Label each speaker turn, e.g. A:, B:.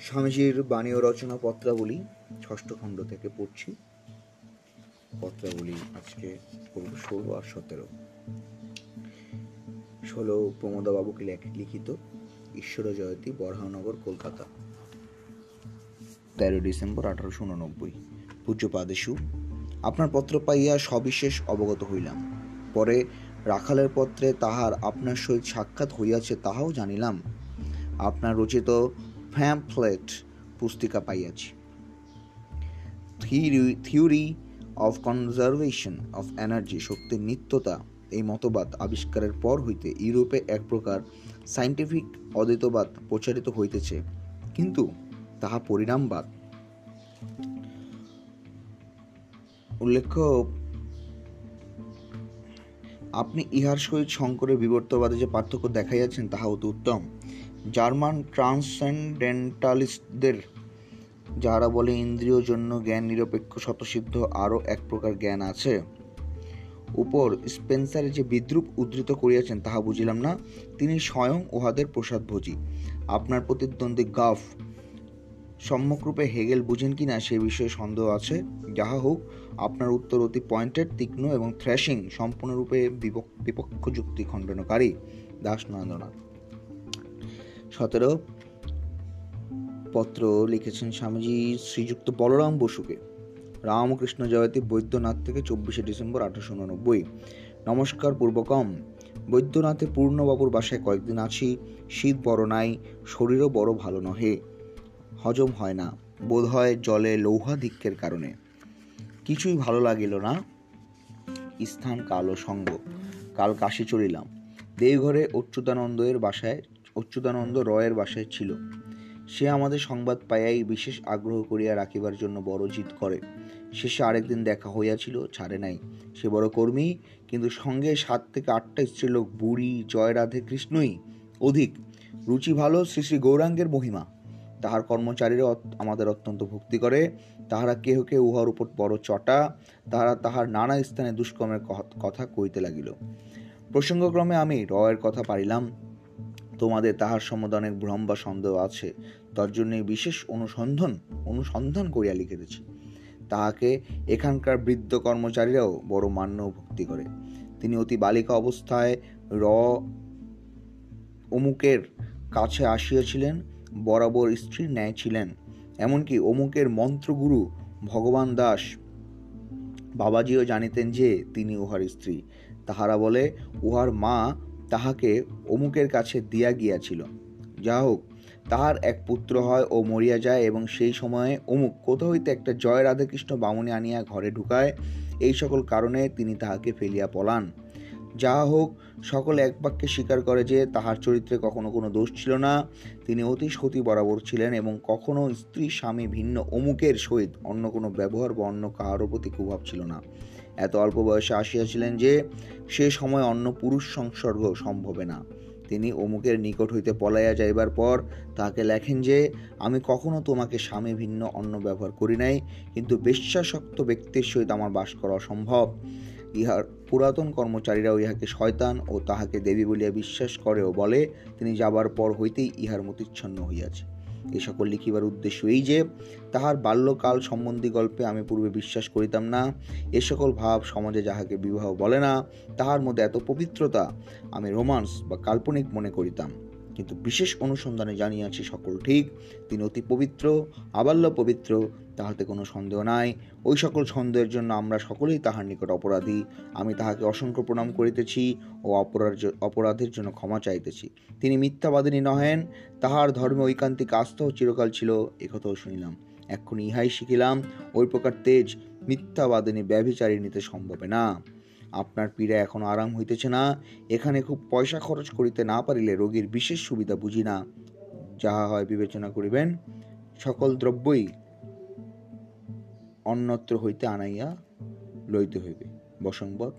A: স্বামীজির বাণী ও রচনা পত্রাবলী ষষ্ঠ খণ্ড থেকে পড়ছি। পত্রাবলী আজকে পড়ব ষোলো আর সতেরো। ষোলো প্রমোদা বাবুকে লেখ- লিখিত ঈশ্বর জয়তী বরহানগর, কলকাতা। তেরো ডিসেম্বর আঠারোশো উননব্বই। পূজ্যপাদেশু, আপনার পত্র পাইয়া সবিশেষ অবগত হইলাম। পরে রাখালের পত্রে তাহার আপনার সহিত সাক্ষাৎ হইয়াছে তাহাও জানিলাম। আপনার রচিত ফ্যাম্পলেট পুস্তিকা পাইয়াছি। Theory of conservation of energy শক্তির নিত্যতা, এই মতবাদ আবিষ্কারের পর হইতে ইউরোপে এক প্রকার সাইন্টিফিক অদ্বৈতবাদ প্রচারিত হইতেছে। কিন্তু তাহা পরিণামবাদ। উল্লেখ্য, আপনি ইহার সহিত শঙ্করের বিবর্তবাদে যে পার্থক্য দেখাইয়াছেন, তাহা অতি উত্তম। জার্মান ট্রান্সেন্ডেন্টালিস্টদের, যারা বলে ইন্দ্রিয় জন্য জ্ঞান নিরপেক্ষ স্বতঃসিদ্ধ, আরও এক প্রকার জ্ঞান আছে। উপর স্পেন্সারে যে বিদ্রুপ উদ্ধৃত করিয়াছেন তাহা বুঝিলাম না, তিনি স্বয়ং উহাদের প্রসাদভোজী। আপনার প্রতিদ্বন্দ্বী গাফ, সম্যকরূপে হেগেল বুঝেন কি না সে বিষয়ে সন্দেহ আছে। যাহা হোক, আপনার উত্তর অতি পয়েন্টেড, তীক্ষ্ণ এবং থ্র্যাশিং, সম্পূর্ণরূপে বিপক- বিপক্ষ যুক্তি খণ্ডনকারী। দাস নরেন্দ্রনাথ। সতেরো পত্র লিখেছেন স্বামীজি শ্রীযুক্ত বলরাম বসুকে। রামকৃষ্ণ জয়তী বৈদ্যনাথ থেকে চব্বিশে ডিসেম্বর আঠারোশো উননব্বই। নমস্কার পূর্বকম। বৈদ্যনাথে পূর্ণবাবুর বাসায় কয়েকদিন আছি। শীত বড় নাই, শরীরও বড় ভালো নহে। হজম হয় না, বোধ হয় জলে লৌহাধিক্যের কারণে। কিছুই ভালো লাগিল না। স্থান কাল ও সঙ্গ। কাল কাশি চলিলাম। দেওঘরে অচ্যুতানন্দের বাসায় অচ্যুতানন্দ রয়ের বাসায় ছিল। সে আমাদের সংবাদ পাইয়াই বিশেষ আগ্রহ করিয়া রাখিবার জন্য বড় জিদ করে। শেষে আরেকদিন দেখা হইয়াছিল, ছাড়ে নাই। সে বড় কর্মী, কিন্তু সঙ্গে সাত থেকে আটটা স্ত্রীলোক, বুড়ি জয় রাধে কৃষ্ণই অধিক। রুচি ভালো, শ্রী শ্রী গৌরাঙ্গের মহিমা। তাহার কর্মচারীরা আমাদের অত্যন্ত ভক্তি করে। তাহারা কেহ কেহ উহার উপর বড় চটা, তাহারা তাহার নানা স্থানে দুষ্কর্মের কথা কইতে লাগিল। প্রসঙ্গক্রমে আমি রয়ের কথা পারিলাম। তোমাদের তাহার সম্বন্ধে অনেক ভ্রম বা সন্দেহ আছে। তার জন্য বিশেষ অনুসন্ধান অনুসন্ধান করিয়া লিখিতেছি। তাহাকে এখানকার বৃদ্ধ কর্মচারীরাও বড় মান্য ভক্তি করে। তিনি অতি বালিকা অবস্থায় র অমুকের কাছে আসিয়াছিলেন, বরাবর স্ত্রীর ন্যায় ছিলেন। এমনকি অমুকের মন্ত্রগুরু ভগবান দাস বাবাজিও জানিতেন যে, তিনি উহার স্ত্রী। তাহারা বলে, উহার মা তাহাকে অমুকের কাছে দিয়া গিয়াছিল। যা হোক, তাহার এক পুত্র হয় ও মরিয়া যায় এবং সেই সময়ে অমুক কোথা হইতে একটা জয় রাধাকৃষ্ণ বামুনি আনিয়া ঘরে ঢুকায়, এই সকল কারণে তিনি তাহাকে ফেলিয়া পলান। যাহা হোক, সকলে এক বাক্যে স্বীকার করে যে তাহার চরিত্রে কখনো কোনো দোষ ছিল না, তিনি অতি সতী বরাবর ছিলেন এবং কখনো স্ত্রী স্বামী ভিন্ন অমুকের সহিত অন্য কোনো ব্যবহার বা অন্য কাহারও প্রতি কুভাব ছিল না। এত অল্প বয়সে আসিয়াছিলেন যে সে সময় অন্য পুরুষ সংসর্গ সম্ভবে না। তিনি অমুকের নিকট হইতে পলাইয়া যাইবার পর তাহাকে লেখেন যে, আমি কখনো তোমাকে স্বামী ভিন্ন অন্য ব্যবহার করি নাই, কিন্তু বিশ্বাসক্ত ব্যক্তির সহিত আমার বাস করা অসম্ভব। ইহার পুরাতন কর্মচারীরাও ইহাকে শয়তান ও তাহাকে দেবী বলিয়া বিশ্বাস করে ও বলে, তিনি যাবার পর হইতেই ইহার মতিচ্ছন্ন হইয়াছে। এ সকল লিখিবার উদ্দেশ্য এই যে, তাহার বাল্যকাল সম্বন্ধী গল্পে আমি পূর্বে বিশ্বাস করিতাম না, এ সকল ভাব সমাজে যাহাকে বিবাহ বলে না, তাহার মধ্যে এত পবিত্রতা আমি রোমান্স বা কাল্পনিক মনে করিতাম। কিন্তু বিশেষ অনুসন্ধানে জানিয়াছি সকল ঠিক। তিনি অতি পবিত্র, আবাল্য পবিত্র, তাহাতে কোনো সন্দেহ নাই। ওই সকল সন্দেহের জন্য আমরা সকলেই তাহার নিকট অপরাধী। আমি তাহাকে অসংখ্য প্রণাম করিতেছি ও অপরাধ অপরাধের জন্য ক্ষমা চাইতেছি। তিনি মিথ্যাবাদিনী নহেন, তাহার ধর্মে ঐকান্তিক আস্থাও চিরকাল ছিল একথাও শুনিলাম। এক্ষুনি ইহাই শিখিলাম, ওই প্রকার তেজ মিথ্যাবাদিনী ব্যভিচারিণীতে সম্ভবে না। আপনার পীড়া এখন আরাম হইতেছে না। এখানে খুব পয়সা খরচ করিতে না পারিলে রোগীর বিশেষ সুবিধা বুঝি না। যাহা হয় বিবেচনা করিবেন। সকল দ্রব্যই অন্যত্র হইতে আনাইয়া লইতে হইবে। বসংবত